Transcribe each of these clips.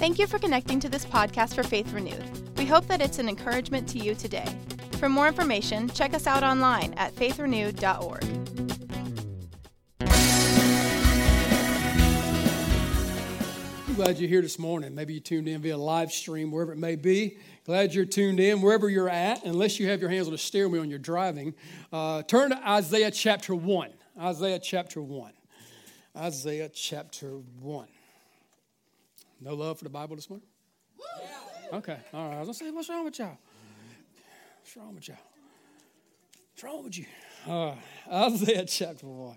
Thank you for connecting to this podcast for Faith Renewed. We hope that it's an encouragement to you today. For more information, check us out online at faithrenewed.org. I'm glad you're here this morning. Maybe you tuned in via live stream, wherever it may be. Glad you're tuned in, wherever you're at, unless you have your hands on the steering wheel and you're driving. Uh, turn to Isaiah chapter 1. Isaiah chapter 1. Isaiah chapter 1. No love for the Bible this morning? Okay, all right. I was going to say, what's wrong with y'all? What's wrong with y'all? What's wrong with you? Uh, Isaiah chapter 1.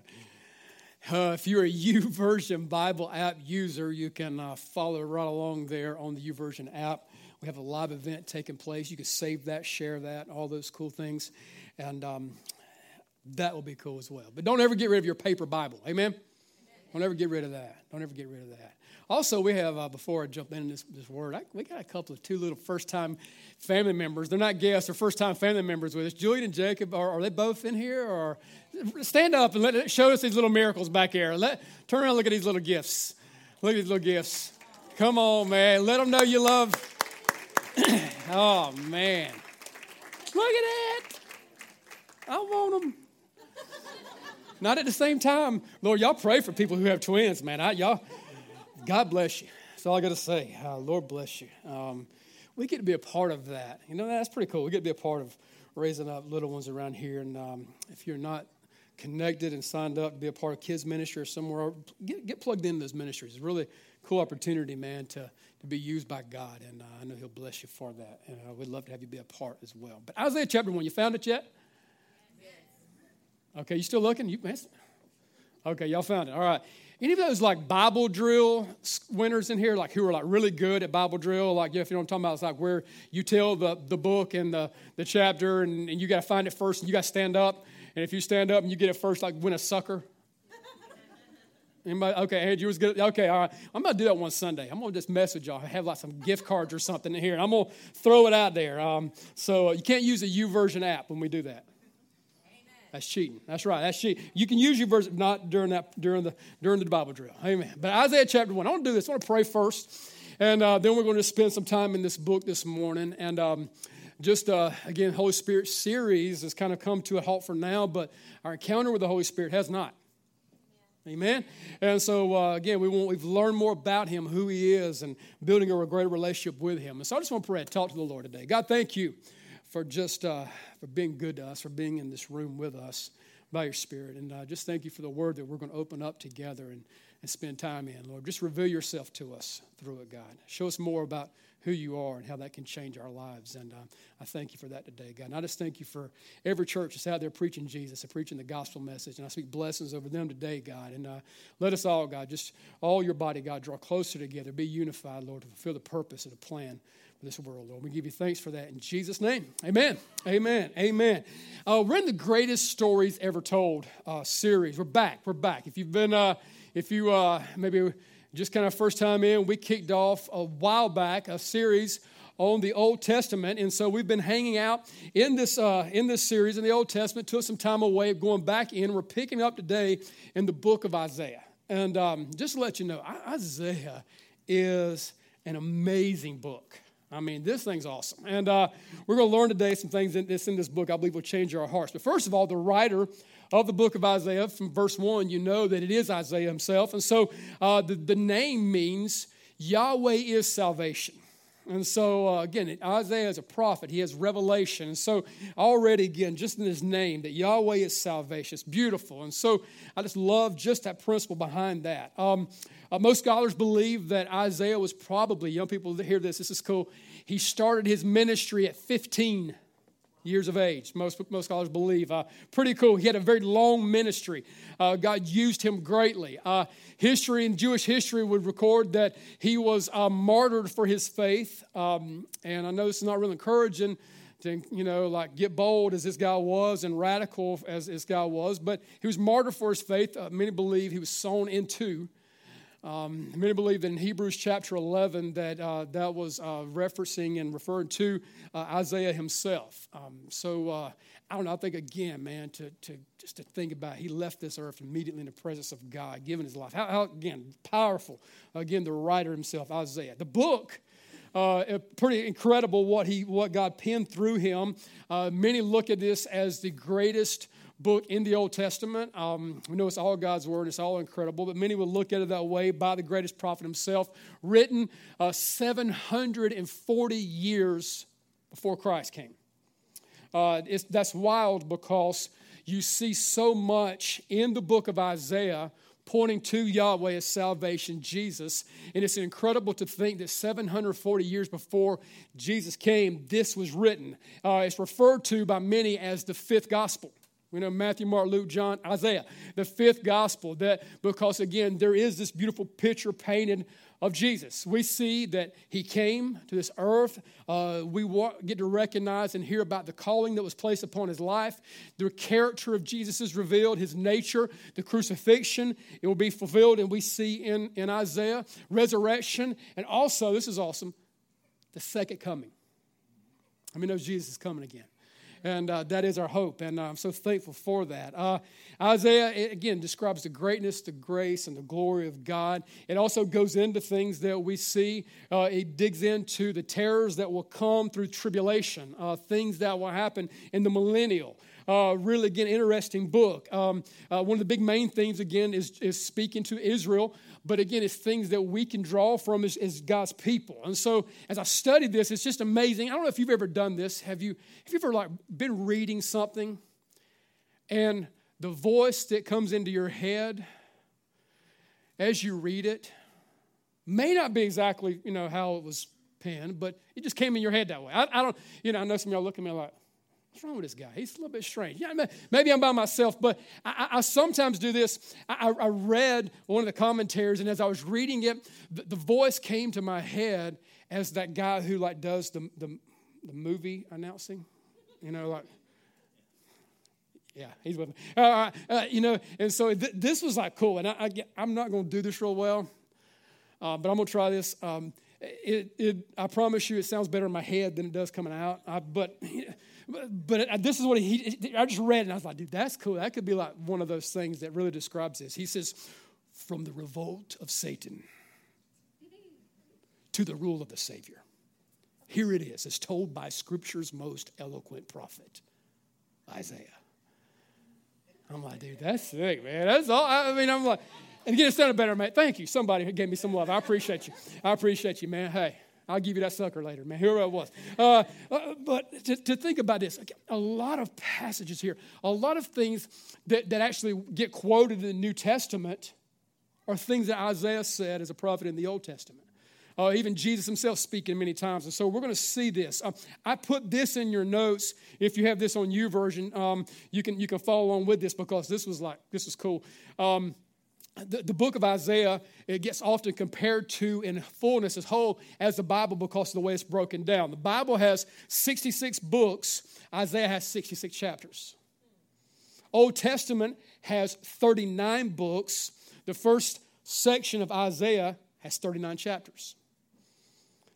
Uh, if you're a YouVersion Bible app user, you can uh, follow right along there on the YouVersion app. We have a live event taking place. You can save that, share that, all those cool things. And um, that will be cool as well. But don't ever get rid of your paper Bible. Amen? Don't ever get rid of that. Don't ever get rid of that. Also, we have, uh, before I jump into this, this word, I, we got a couple of two little first time family members. They're not guests, they're first time family members with us. Julian and Jacob, are, are they both in here? Or stand up and let show us these little miracles back here. Let, turn around look at these little gifts. Look at these little gifts. Come on, man. Let them know you love. oh, man. Look at that. I want them. Not at the same time. Lord, y'all pray for people who have twins, man. I, y'all, God bless you. That's all I got to say. Uh, Lord bless you. Um, we get to be a part of that. You know, that's pretty cool. We get to be a part of raising up little ones around here. And um, if you're not connected and signed up to be a part of kids ministry or somewhere, get, get plugged into those ministries. It's a really cool opportunity, man, to, to be used by God. And uh, I know He'll bless you for that. And uh, we'd love to have you be a part as well. But Isaiah chapter 1, you found it yet? Okay, you still looking? You, missed. okay, y'all found it. All right. Any of those like Bible drill winners in here, like who are like really good at Bible drill? Like, yeah, if you know what I'm talking about, it's like where you tell the, the book and the, the chapter and, and you got to find it first and you got to stand up. And if you stand up and you get it first, like win a sucker. Anybody? Okay, Andrew was good. Okay, all right. I'm going to do that one Sunday. I'm going to just message y'all. have like some gift cards or something in here. And I'm going to throw it out there. Um, so you can't use a YouVersion app when we do that. That's cheating. That's right. That's cheating. You can use your verse, not during that during the during the Bible drill. Amen. But Isaiah chapter one. I want to do this. I want to pray first, and uh, then we're going to spend some time in this book this morning. And um, just uh, again, Holy Spirit series has kind of come to a halt for now, but our encounter with the Holy Spirit has not. Amen. And so uh, again, we want we've learned more about Him, who He is, and building a greater relationship with Him. And so I just want to pray and talk to the Lord today. God, thank you for just uh, for being good to us, for being in this room with us by your Spirit. And uh, just thank you for the word that we're going to open up together and, and spend time in, Lord. Just reveal yourself to us through it, God. Show us more about who you are and how that can change our lives. And uh, I thank you for that today, God. And I just thank you for every church that's out there preaching Jesus and preaching the gospel message. And I speak blessings over them today, God. And uh, let us all, God, just all your body, God, draw closer together, be unified, Lord, to fulfill the purpose and the plan this world, Lord. We give you thanks for that in Jesus' name. Amen. Amen. Amen. Uh, we're in the greatest stories ever told uh, series. We're back. We're back. If you've been, uh, if you uh, maybe just kind of first time in, we kicked off a while back a series on the Old Testament, and so we've been hanging out in this uh, in this series in the Old Testament. Took some time away, of going back in. We're picking up today in the book of Isaiah, and um, just to let you know, Isaiah is an amazing book. I mean, this thing's awesome. And uh, we're going to learn today some things in this, in this book I believe will change our hearts. But first of all, the writer of the book of Isaiah, from verse 1, you know that it is Isaiah himself. And so uh, the, the name means Yahweh is salvation. And so, uh, again, Isaiah is a prophet. He has revelation. And so, already, again, just in his name, that Yahweh is salvation. It's beautiful. And so, I just love just that principle behind that. Um, uh, most scholars believe that Isaiah was probably, young people hear this, this is cool. He started his ministry at 15 years of age. Most, most scholars believe. Uh, pretty cool. He had a very long ministry. Uh, God used him greatly. Uh, history and Jewish history would record that he was uh, martyred for his faith. Um, and I know this is not really encouraging to, you know, like get bold as this guy was and radical as this guy was, but he was martyred for his faith. Uh, many believe he was sown into Um, many believe that in Hebrews chapter 11 that uh, that was uh, referencing and referring to uh, Isaiah himself. Um, so uh, I don't know. I think again, man, to, to just to think about, it, he left this earth immediately in the presence of God, giving his life. How, how again powerful? Again, the writer himself, Isaiah. The book. Uh, pretty incredible what he what God penned through him. Uh, many look at this as the greatest book in the Old Testament. Um, we know it's all God's word, it's all incredible, but many will look at it that way by the greatest prophet himself, written uh, 740 years before Christ came. Uh, that's wild because you see so much in the book of Isaiah pointing to Yahweh as salvation, Jesus. And it's incredible to think that 740 years before Jesus came, this was written. Uh, it's referred to by many as the fifth gospel. We know Matthew, Mark, Luke, John, Isaiah, the fifth gospel. That because again, there is this beautiful picture painted of Jesus. We see that he came to this earth. Uh, we get to recognize and hear about the calling that was placed upon his life. The character of Jesus is revealed, his nature, the crucifixion, it will be fulfilled, and we see in, in Isaiah resurrection, and also, this is awesome, the second coming. I mean, knows Jesus is coming again? And uh, that is our hope. And uh, I'm so thankful for that. Uh, Isaiah, again, describes the greatness, the grace, and the glory of God. It also goes into things that we see. Uh, it digs into the terrors that will come through tribulation, uh, things that will happen in the millennial. Uh, really, again, interesting book. Um, uh, one of the big main themes, again, is, is speaking to Israel, but again, it's things that we can draw from as, as, God's people. And so, as I studied this, it's just amazing. I don't know if you've ever done this. Have you? Have you ever like been reading something, and the voice that comes into your head as you read it may not be exactly you know how it was penned, but it just came in your head that way. I, I don't, you know, I know some of y'all look at me like, What's wrong with this guy? He's a little bit strange. Yeah, maybe I'm by myself, but I, I sometimes do this. I, I, read one of the commentaries, and as I was reading it, the, the, voice came to my head as that guy who like does the, the, the movie announcing. You know, like, yeah, he's with me. Uh, uh, you know, and so th- this was like cool, and I, am not going to do this real well, uh, but I'm going to try this. Um, it, it, I promise you, it sounds better in my head than it does coming out. but but this is what he, I just read and I was like, dude, that's cool. That could be like one of those things that really describes this. He says, from the revolt of Satan to the rule of the Savior. Here it is, as told by Scripture's most eloquent prophet, Isaiah. I'm like, dude, that's sick, man. That's all. I mean, I'm like, and again, it sounded better, man. Thank you. Somebody gave me some love. I appreciate you. I appreciate you, man. Hey, I'll give you that sucker later, man. Here it was. Uh, uh, but to, to, think about this, a lot of passages here, a lot of things that, that actually get quoted in the New Testament are things that Isaiah said as a prophet in the Old Testament. Uh, even Jesus himself speaking many times. And so we're going to see this. Uh, I put this in your notes. If you have this on YouVersion, um, you, can, you can follow along with this because this was like, this is cool. Um, the, the book of Isaiah, it gets often compared to in fullness as whole as the Bible because of the way it's broken down. The Bible has 66 books, Isaiah has 66 chapters. Old Testament has 39 books. The first section of Isaiah has 39 chapters.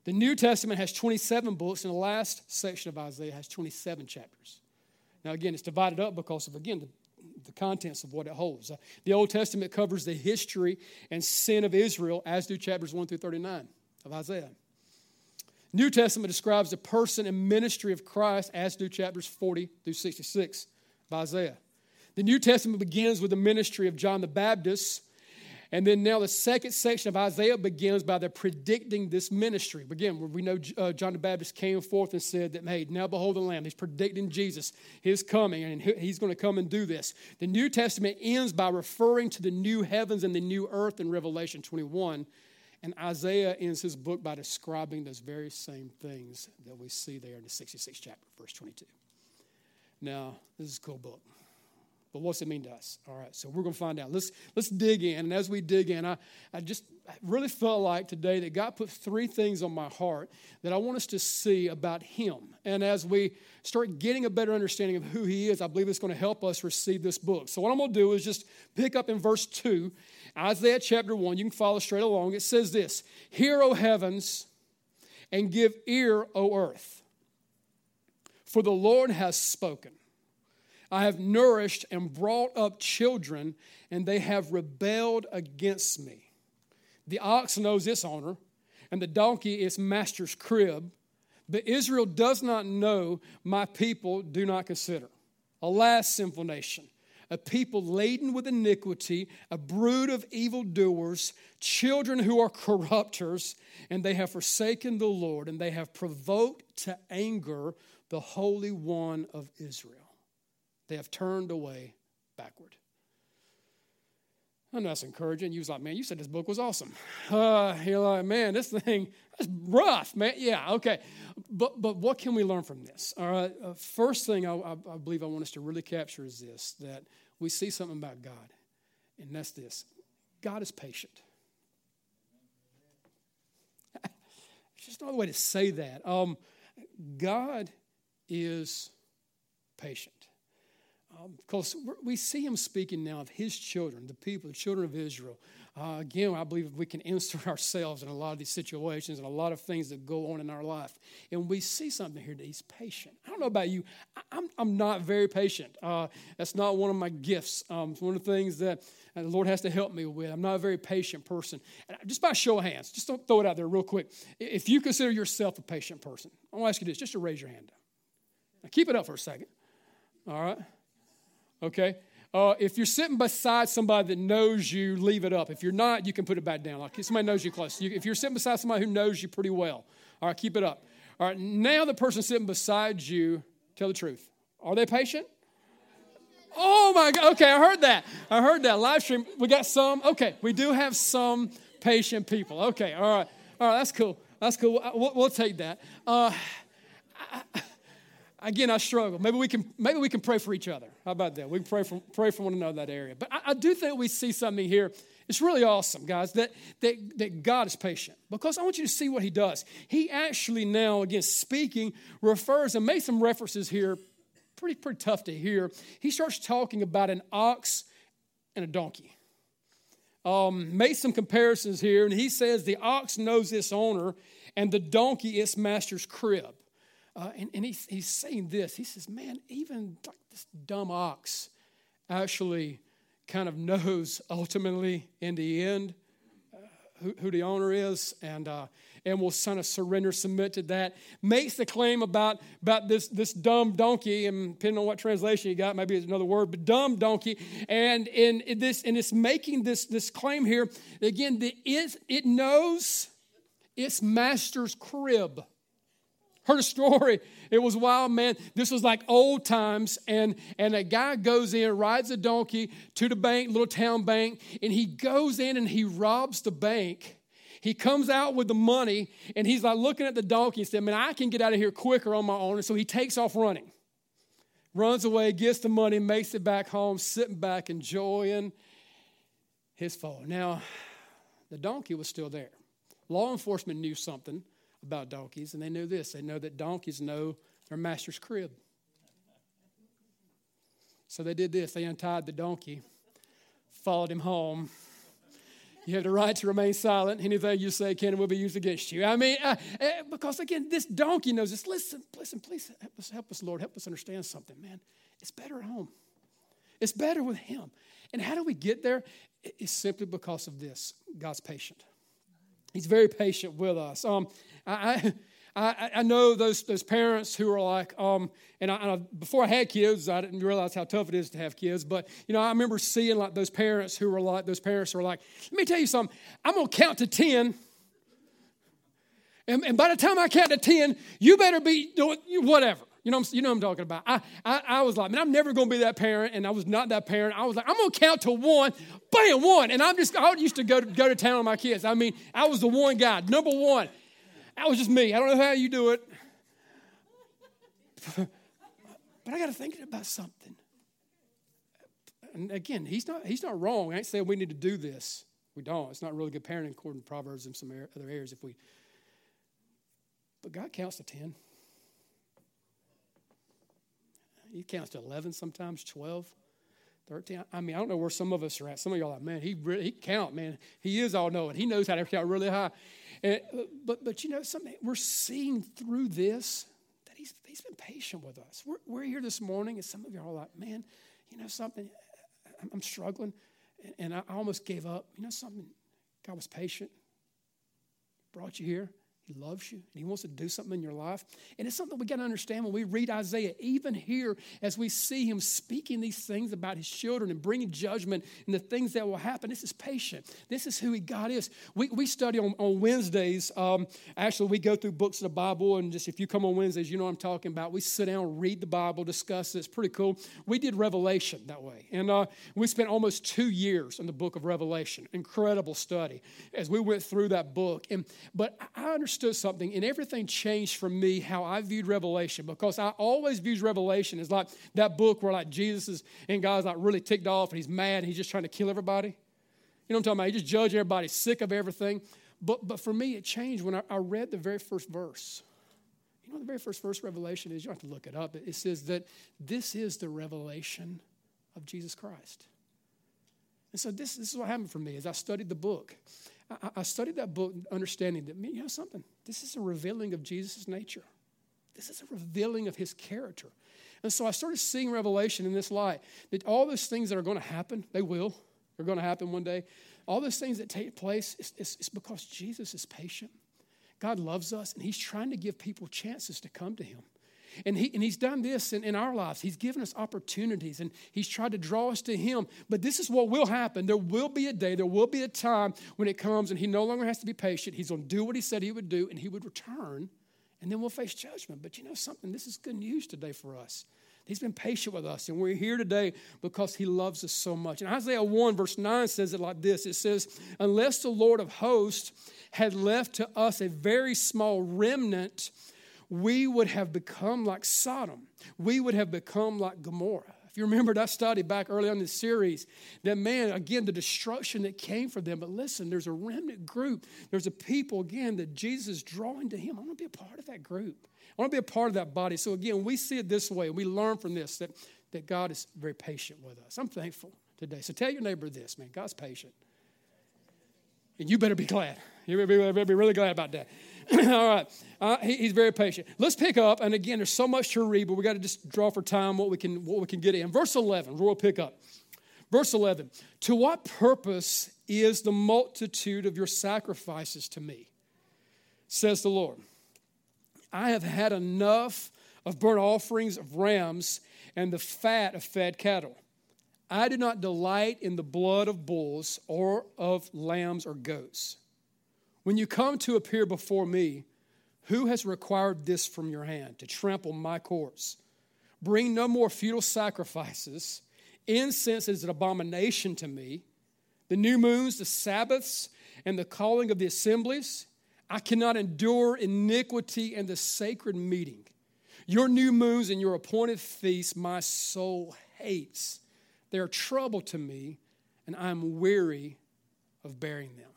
The New Testament has 27 books, and the last section of Isaiah has 27 chapters. Now, again, it's divided up because of, again, the the contents of what it holds. Uh, the Old Testament covers the history and sin of Israel, as do chapters 1 through 39 of Isaiah. New Testament describes the person and ministry of Christ, as do chapters 40 through 66 of Isaiah. The New Testament begins with the ministry of John the Baptist and then now the second section of Isaiah begins by the predicting this ministry. Again, we know uh, John the Baptist came forth and said that, hey, now behold the Lamb. He's predicting Jesus, his coming, and he's going to come and do this. The New Testament ends by referring to the new heavens and the new earth in Revelation 21. And Isaiah ends his book by describing those very same things that we see there in the 66th chapter, verse 22. Now, this is a cool book. But what's it mean to us? All right, so we're going to find out. Let's, let's dig in. And as we dig in, I, I just really felt like today that God put three things on my heart that I want us to see about Him. And as we start getting a better understanding of who He is, I believe it's going to help us receive this book. So, what I'm going to do is just pick up in verse 2. Isaiah chapter 1, you can follow straight along. It says this Hear, O heavens, and give ear, O earth. For the Lord has spoken. I have nourished and brought up children, and they have rebelled against me. The ox knows its owner, and the donkey its master's crib. But Israel does not know, my people do not consider. Alas, sinful nation, a people laden with iniquity, a brood of evildoers, children who are corrupters, and they have forsaken the Lord, and they have provoked to anger the Holy One of Israel. They have turned away backward. I know that's encouraging. You was like, man, you said this book was awesome. Uh, you're like, man, this thing, that's rough, man. Yeah, okay. But, but what can we learn from this? All right. Uh, first thing I, I, I believe I want us to really capture is this that we see something about God, and that's this God is patient. It's just another way to say that. Um, God is patient. Um, because we see him speaking now of his children, the people, the children of Israel. Uh, again, I believe we can insert ourselves in a lot of these situations and a lot of things that go on in our life. And we see something here that he's patient. I don't know about you, I'm, I'm not very patient. Uh, that's not one of my gifts. Um, it's one of the things that uh, the Lord has to help me with. I'm not a very patient person. And just by show of hands, just don't throw it out there real quick. If you consider yourself a patient person, I want to ask you this just to raise your hand. Now, keep it up for a second. All right? Okay? Uh, if you're sitting beside somebody that knows you, leave it up. If you're not, you can put it back down. Like somebody knows you close. You, if you're sitting beside somebody who knows you pretty well, all right, keep it up. All right, now the person sitting beside you, tell the truth. Are they patient? Oh my God. Okay, I heard that. I heard that. Live stream, we got some. Okay, we do have some patient people. Okay, all right. All right, that's cool. That's cool. We'll, we'll take that. Uh, again, I struggle. Maybe we can maybe we can pray for each other. How about that? We can pray for pray for one another that area. But I, I do think we see something here. It's really awesome, guys, that, that, that God is patient. Because I want you to see what he does. He actually now, again, speaking, refers and made some references here, pretty, pretty tough to hear. He starts talking about an ox and a donkey. Um, made some comparisons here, and he says the ox knows its owner, and the donkey its master's crib. Uh, and and he's, he's saying this. He says, Man, even like this dumb ox actually kind of knows ultimately in the end uh, who, who, the owner is and, uh, and will kind of surrender, submit to that. Makes the claim about, about this, this dumb donkey, and depending on what translation you got, maybe it's another word, but dumb donkey. And in, in this, and it's making this, this claim here again, that it, it knows its master's crib. Heard a story. It was wild, man. This was like old times, and, and a guy goes in, rides a donkey to the bank, little town bank, and he goes in and he robs the bank. He comes out with the money, and he's like looking at the donkey and said, Man, I can get out of here quicker on my own. And so he takes off running, runs away, gets the money, makes it back home, sitting back, enjoying his fall. Now, the donkey was still there. Law enforcement knew something about donkeys, and they knew this. They know that donkeys know their master's crib. So they did this. They untied the donkey, followed him home. You have the right to remain silent. Anything you say can and will be used against you. I mean, uh, uh, because again, this donkey knows this. Listen, listen, please help us, help us, Lord. Help us understand something, man. It's better at home. It's better with Him. And how do we get there? It's simply because of this God's patient. He's very patient with us. Um, I, I, I know those, those parents who are like, um, and, I, and I, before I had kids, I didn't realize how tough it is to have kids. But you know, I remember seeing like those parents who were like, those parents who are like, let me tell you something. I'm gonna count to ten, and, and by the time I count to ten, you better be doing whatever. You know, you know I'm talking about. I, I, I was like, man, I'm never going to be that parent, and I was not that parent. I was like, I'm going to count to one, bam, one, and I'm just. I used to go to go to town with my kids. I mean, I was the one guy, number one. That was just me. I don't know how you do it. but I got to think about something. And again, he's not, he's not wrong. I ain't saying we need to do this. We don't. It's not really good parenting according to Proverbs and some other areas if we. But God counts to 10. He counts to 11 sometimes, 12. 13. I mean, I don't know where some of us are at. Some of y'all are like, man, he really, he count, man. He is all knowing. He knows how to count really high. And, but, but you know something? We're seeing through this that he's, he's been patient with us. We're, we're here this morning, and some of y'all are like, man, you know something? I'm struggling, and I almost gave up. You know something? God was patient, brought you here. He loves you and He wants to do something in your life. And it's something we got to understand when we read Isaiah, even here as we see Him speaking these things about His children and bringing judgment and the things that will happen. This is patient. This is who God is. We, we study on, on Wednesdays. Um, actually, we go through books of the Bible, and just if you come on Wednesdays, you know what I'm talking about. We sit down, read the Bible, discuss it. It's pretty cool. We did Revelation that way. And uh, we spent almost two years in the book of Revelation. Incredible study as we went through that book. And But I understand understood something, and everything changed for me how I viewed Revelation because I always viewed Revelation as like that book where like Jesus is and God's like really ticked off and he's mad and he's just trying to kill everybody. You know what I'm talking about? He just judged everybody, sick of everything. But but for me, it changed when I, I read the very first verse. You know, the very first verse Revelation is, you have to look it up. It says that this is the revelation of Jesus Christ. And so this, this is what happened for me as I studied the book. I, studied that book understanding that, you know something? This is a revealing of Jesus' nature. This is a revealing of his character. And so I started seeing Revelation in this light that all those things that are going to happen, they will, they're going to happen one day. All those things that take place, it's, it's, it's because Jesus is patient. God loves us, and He's trying to give people chances to come to Him. And, he, and he's done this in, in our lives. He's given us opportunities and he's tried to draw us to him. But this is what will happen. There will be a day, there will be a time when it comes and he no longer has to be patient. He's going to do what he said he would do and he would return and then we'll face judgment. But you know something? This is good news today for us. He's been patient with us, and we're here today because He loves us so much. And Isaiah 1, verse 9 says it like this It says, Unless the Lord of hosts had left to us a very small remnant, we would have become like Sodom. We would have become like Gomorrah. If you remember that study back early on the series, that man, again, the destruction that came for them. But listen, there's a remnant group. There's a people, again, that Jesus is drawing to him. I want to be a part of that group. I want to be a part of that body. So again, we see it this way. We learn from this that, that God is very patient with us. I'm thankful today. So tell your neighbor this, man. God's patient. And you better be glad. You better be, really glad about that. All right. Uh, he, he's very patient. Let's pick up, and again, there's so much to read, but we got to just draw for time what we can what we can get in. Verse 11, we'll pick up. Verse 11. To what purpose is the multitude of your sacrifices to me? Says the Lord. I have had enough of burnt offerings of rams and the fat of fed cattle. I do not delight in the blood of bulls or of lambs or goats. When you come to appear before me, who has required this from your hand to trample my courts? Bring no more futile sacrifices. Incense is an abomination to me. The new moons, the Sabbaths, and the calling of the assemblies, I cannot endure iniquity and the sacred meeting. Your new moons and your appointed feasts, my soul hates. They are trouble to me, and I am weary of bearing them.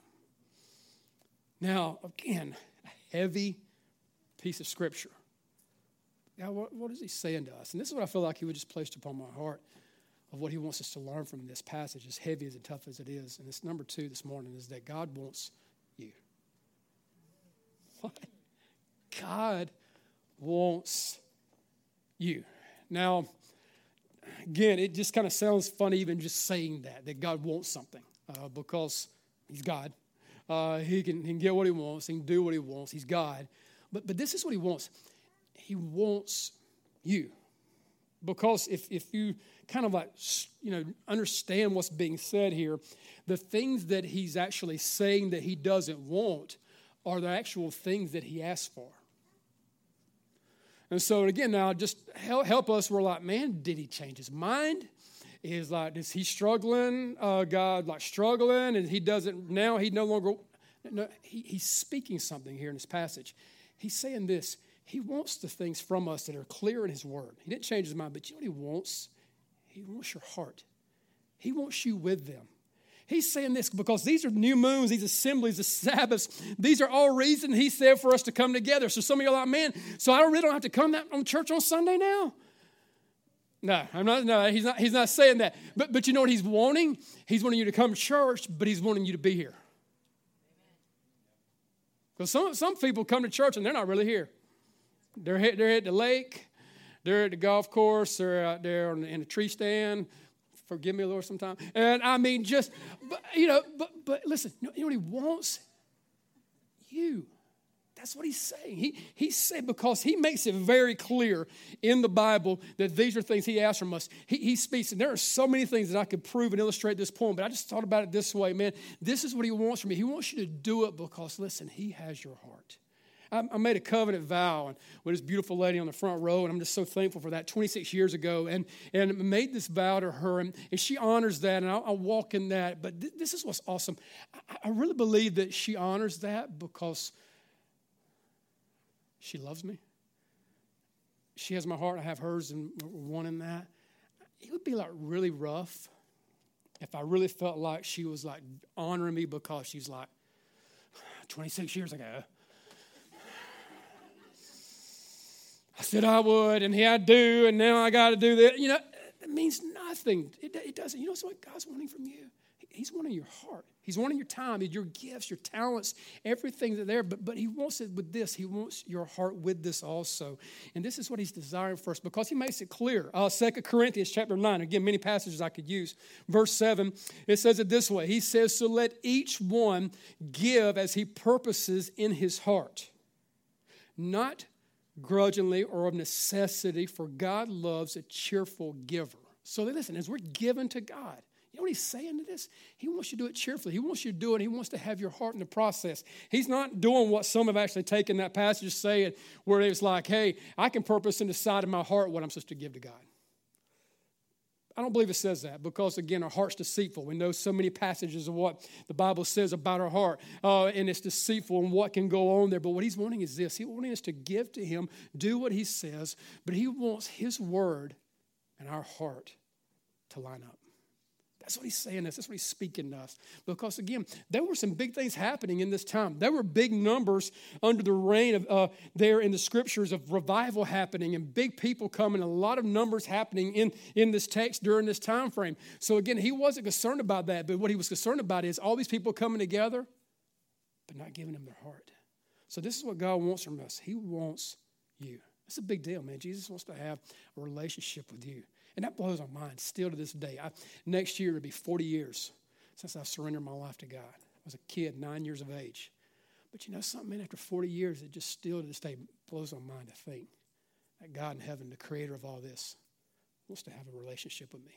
Now, again, a heavy piece of scripture. Now, what, what is he saying to us? And this is what I feel like he would just placed upon my heart of what he wants us to learn from this passage, as heavy as and tough as it is. And it's number two this morning is that God wants you. What? God wants you. Now, again, it just kind of sounds funny even just saying that, that God wants something, uh, because He's God. Uh, he, can, he can get what he wants. He can do what he wants. He's God. But, but this is what he wants. He wants you. Because if, if you kind of like, you know, understand what's being said here, the things that he's actually saying that he doesn't want are the actual things that he asked for. And so, again, now just help, help us. We're like, man, did he change his mind? Is like, is he struggling? Uh, God, like struggling, and he doesn't now. He no longer. No, he, he's speaking something here in this passage. He's saying this. He wants the things from us that are clear in His Word. He didn't change His mind, but you know what He wants? He wants your heart. He wants you with them. He's saying this because these are new moons, these assemblies, the Sabbaths. These are all reason He said for us to come together. So some of you are like, man, so I really don't have to come to church on Sunday now. No, I'm not. No, he's not. He's not saying that. But but you know what he's wanting? He's wanting you to come to church, but he's wanting you to be here. Because some some people come to church and they're not really here. They're they're at the lake, they're at the golf course, they're out there in a tree stand. Forgive me, Lord, sometime. And I mean, just but, you know. But but listen, you know what he wants? You. That's what he's saying. He, he said because he makes it very clear in the Bible that these are things he asks from us. He, he speaks, and there are so many things that I could prove and illustrate this point, but I just thought about it this way, man. This is what he wants from me. He wants you to do it because, listen, he has your heart. I, I made a covenant vow with this beautiful lady on the front row, and I'm just so thankful for that 26 years ago, and, and made this vow to her, and, and she honors that, and I'll, I'll walk in that. But th- this is what's awesome. I, I really believe that she honors that because – she loves me. She has my heart, I have hers, and one in that. It would be like really rough if I really felt like she was like honoring me because she's like 26 years ago. I said I would, and here I do, and now I got to do that. You know, it means nothing. It, it doesn't. You know what God's wanting from you? He's wanting your heart. He's wanting your time, your gifts, your talents, everything that's there. But, but he wants it with this. He wants your heart with this also. And this is what he's desiring for us because he makes it clear. Uh, 2 Corinthians chapter 9, again, many passages I could use. Verse 7, it says it this way. He says, So let each one give as he purposes in his heart, not grudgingly or of necessity, for God loves a cheerful giver. So listen, as we're given to God, know what he's saying to this? He wants you to do it cheerfully. He wants you to do it. He wants to have your heart in the process. He's not doing what some have actually taken that passage saying, where it's like, hey, I can purpose in the side of my heart what I'm supposed to give to God. I don't believe it says that because, again, our heart's deceitful. We know so many passages of what the Bible says about our heart, uh, and it's deceitful and what can go on there. But what he's wanting is this He's wanting us to give to him, do what he says, but he wants his word and our heart to line up. That's what he's saying That's what he's speaking to us. Because again, there were some big things happening in this time. There were big numbers under the reign of uh, there in the scriptures of revival happening and big people coming, a lot of numbers happening in, in this text during this time frame. So again, he wasn't concerned about that, but what he was concerned about is all these people coming together, but not giving them their heart. So this is what God wants from us. He wants you. It's a big deal, man. Jesus wants to have a relationship with you. And that blows my mind still to this day. I, next year, it'll be 40 years since I surrendered my life to God. I was a kid, nine years of age. But you know something, man, after 40 years, it just still to this day blows my mind to think that God in heaven, the creator of all this, wants to have a relationship with me.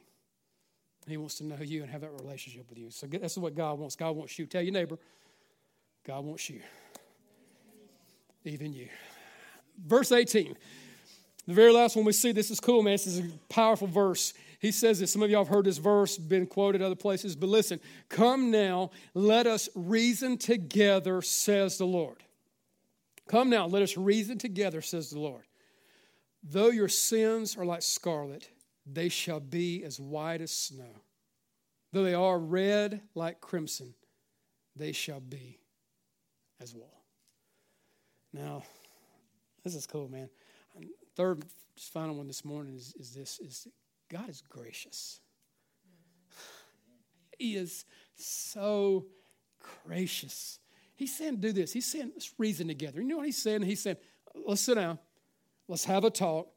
He wants to know you and have that relationship with you. So that's what God wants. God wants you. Tell your neighbor, God wants you. Even you. Verse 18. The very last one we see, this is cool, man. This is a powerful verse. He says that some of y'all have heard this verse, been quoted other places, but listen, come now, let us reason together, says the Lord. Come now, let us reason together, says the Lord. Though your sins are like scarlet, they shall be as white as snow. Though they are red like crimson, they shall be as wool. Now, this is cool, man. Third, final one this morning is, is this is God is gracious. He is so gracious. He's saying, do this. He's saying, let's reason together. You know what he's saying? He's saying, let's sit down. Let's have a talk.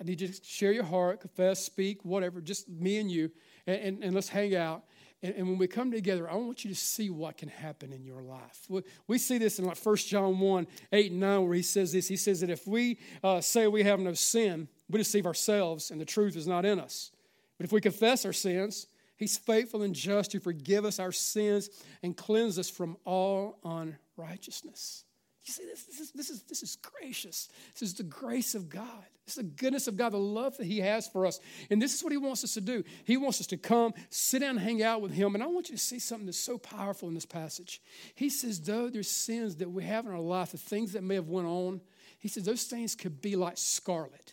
I need you to share your heart, confess, speak, whatever, just me and you, and, and, and let's hang out. And, and, when we come together, I want you to see what can happen in your life. We, we see this in like 1 John 1 8 and 9, where he says this. He says that if we uh, say we have no sin, we deceive ourselves and the truth is not in us. But if we confess our sins, he's faithful and just to forgive us our sins and cleanse us from all unrighteousness. You see, this, this, is, this, is, this is gracious. This is the grace of God. This is the goodness of God, the love that He has for us. And this is what He wants us to do. He wants us to come, sit down, hang out with Him. And I want you to see something that's so powerful in this passage. He says, though there's sins that we have in our life, the things that may have went on, He says those things could be like scarlet.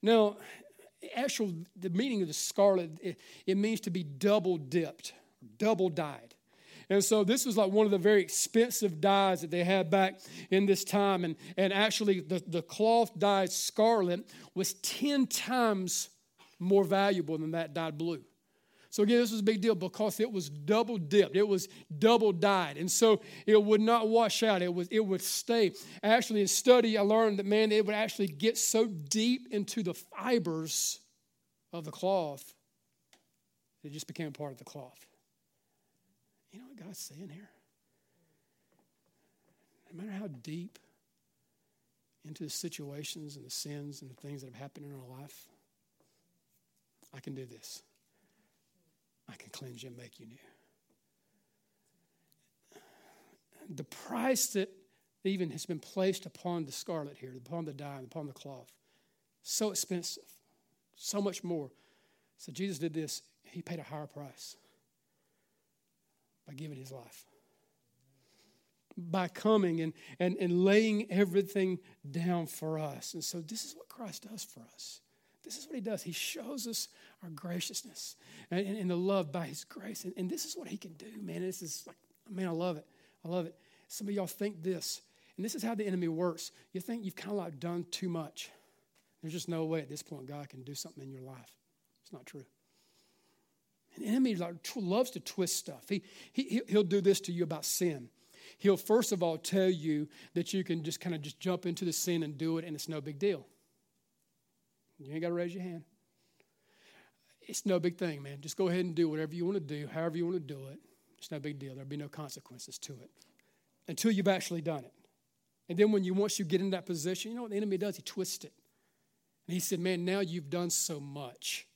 Now, actual the meaning of the scarlet, it, it means to be double dipped, double dyed. And so this was like one of the very expensive dyes that they had back in this time. And, and actually, the, the cloth dyed scarlet was 10 times more valuable than that dyed blue. So again, this was a big deal because it was double dipped. It was double dyed. And so it would not wash out. It was it would stay. Actually, in study, I learned that man, it would actually get so deep into the fibers of the cloth, it just became part of the cloth. God's saying here? No matter how deep into the situations and the sins and the things that have happened in our life, I can do this. I can cleanse you and make you new. The price that even has been placed upon the scarlet here, upon the dye, upon the cloth, so expensive, so much more. So Jesus did this. He paid a higher price by giving his life. By coming and, and, and laying everything down for us. And so this is what Christ does for us. This is what he does. He shows us our graciousness and, and, and the love by his grace. And, and this is what he can do, man. This is like, man, I love it. I love it. Some of y'all think this, and this is how the enemy works. You think you've kind of like done too much. There's just no way at this point God can do something in your life. It's not true. An enemy loves to twist stuff. He, he, he'll do this to you about sin. He'll first of all tell you that you can just kind of just jump into the sin and do it, and it's no big deal. You ain't got to raise your hand. It's no big thing, man. Just go ahead and do whatever you want to do, however you want to do it. It's no big deal. There'll be no consequences to it until you've actually done it. And then when you once you get in that position, you know what the enemy does? He twists it. And he said, Man, now you've done so much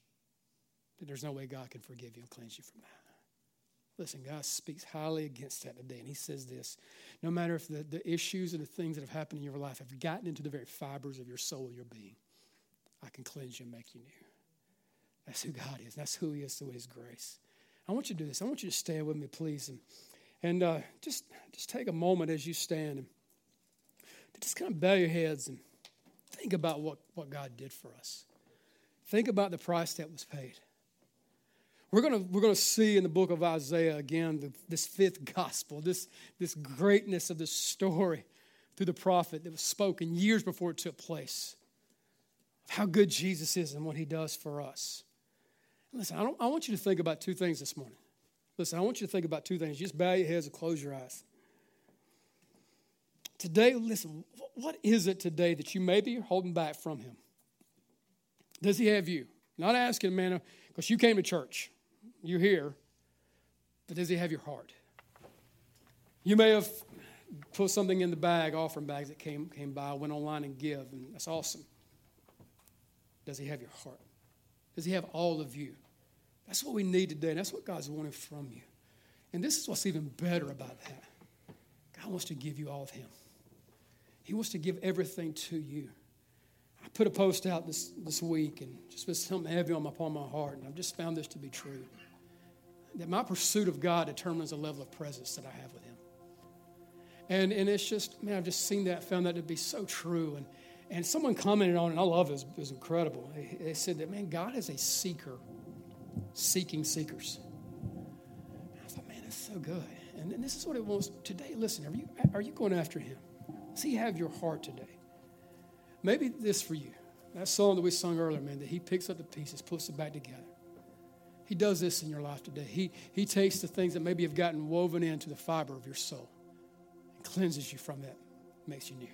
that there's no way God can forgive you and cleanse you from that. Listen, God speaks highly against that today. And he says this no matter if the, the issues and the things that have happened in your life have gotten into the very fibers of your soul, your being, I can cleanse you and make you new. That's who God is. That's who He is through His grace. I want you to do this. I want you to stand with me, please, and and uh, just just take a moment as you stand and just kind of bow your heads and think about what, what God did for us. Think about the price that was paid. We're going to we're going to see in the book of Isaiah again the, this fifth gospel, this, this greatness of this story through the prophet that was spoken years before it took place of how good Jesus is and what he does for us. Listen, I, don't, I want you to think about two things this morning. Listen, I want you to think about two things. Just bow your heads and close your eyes. Today, listen, what is it today that you maybe are holding back from him? Does he have you? Not asking, man, because you came to church. You're here. But does he have your heart? You may have put something in the bag, offering bags that came, came by, went online and give, and that's awesome. Does He have your heart? Does He have all of you? That's what we need today, and that's what God's wanting from you. And this is what's even better about that. God wants to give you all of Him, He wants to give everything to you. I put a post out this, this week and just was something heavy on my, upon my heart, and I've just found this to be true. That my pursuit of God determines the level of presence that I have with Him. And, and it's just, man, I've just seen that, found that to be so true. And, and someone commented on it, and I love it, it was incredible. They said that, man, God is a seeker, seeking seekers. I thought, man, that's so good. And, and this is what it wants today. Listen, are you, are you going after Him? Does He have your heart today? Maybe this for you. That song that we sung earlier, man, that He picks up the pieces, puts it back together. He does this in your life today. He, he takes the things that maybe have gotten woven into the fiber of your soul and cleanses you from that, makes you new.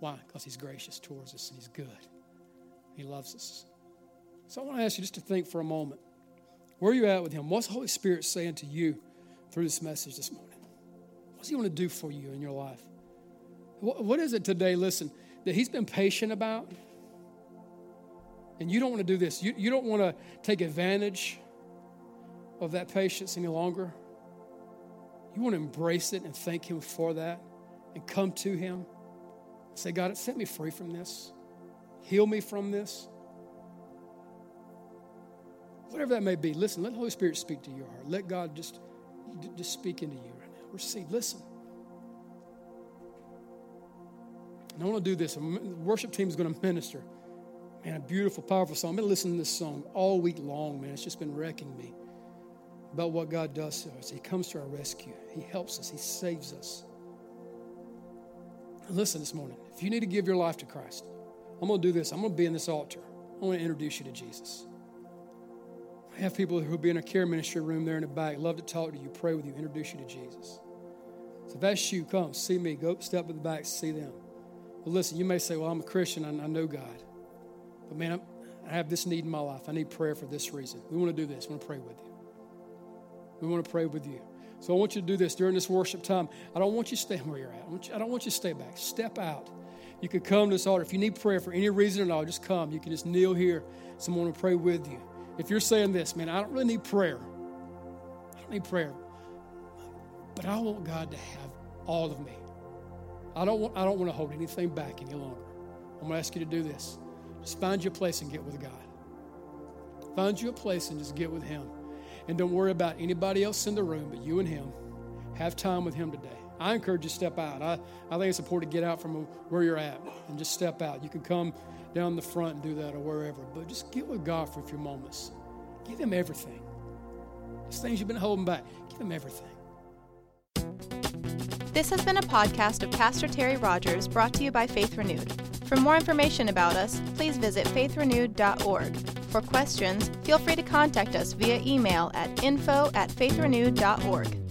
Why? Because He's gracious towards us and He's good. He loves us. So I want to ask you just to think for a moment. Where are you at with Him? What's the Holy Spirit saying to you through this message this morning? What does He want to do for you in your life? What is it today, listen, that He's been patient about? And you don't want to do this. You, you don't want to take advantage of that patience any longer. You want to embrace it and thank Him for that and come to Him. and Say, God, set me free from this. Heal me from this. Whatever that may be, listen, let the Holy Spirit speak to your heart. Let God just, just speak into you right now. Receive, listen. And I want to do this. Worship team is going to minister. Man, a beautiful, powerful song. I've been listening to this song all week long, man. It's just been wrecking me about what God does to us. He comes to our rescue, He helps us, He saves us. Listen this morning. If you need to give your life to Christ, I'm going to do this. I'm going to be in this altar. I want to introduce you to Jesus. I have people who will be in a care ministry room there in the back, love to talk to you, pray with you, introduce you to Jesus. So if that's you, come, see me, go step in the back, see them. Well, listen, you may say, well, I'm a Christian, I know God. But man, I'm, I have this need in my life. I need prayer for this reason. We want to do this. We want to pray with you. We want to pray with you. So I want you to do this during this worship time. I don't want you to stay where you're at. I, you, I don't want you to stay back. Step out. You could come to this altar. If you need prayer for any reason at all, just come. You can just kneel here. Someone will pray with you. If you're saying this, man, I don't really need prayer. I don't need prayer. But I want God to have all of me. I don't want, I don't want to hold anything back any longer. I'm going to ask you to do this. Just find you a place and get with God. Find you a place and just get with Him. And don't worry about anybody else in the room but you and Him. Have time with Him today. I encourage you to step out. I, I think it's important to get out from where you're at and just step out. You can come down the front and do that or wherever, but just get with God for a few moments. Give Him everything. Those things you've been holding back, give Him everything. This has been a podcast of Pastor Terry Rogers brought to you by Faith Renewed. For more information about us, please visit faithrenewed.org. For questions, feel free to contact us via email at info at faithrenewed.org.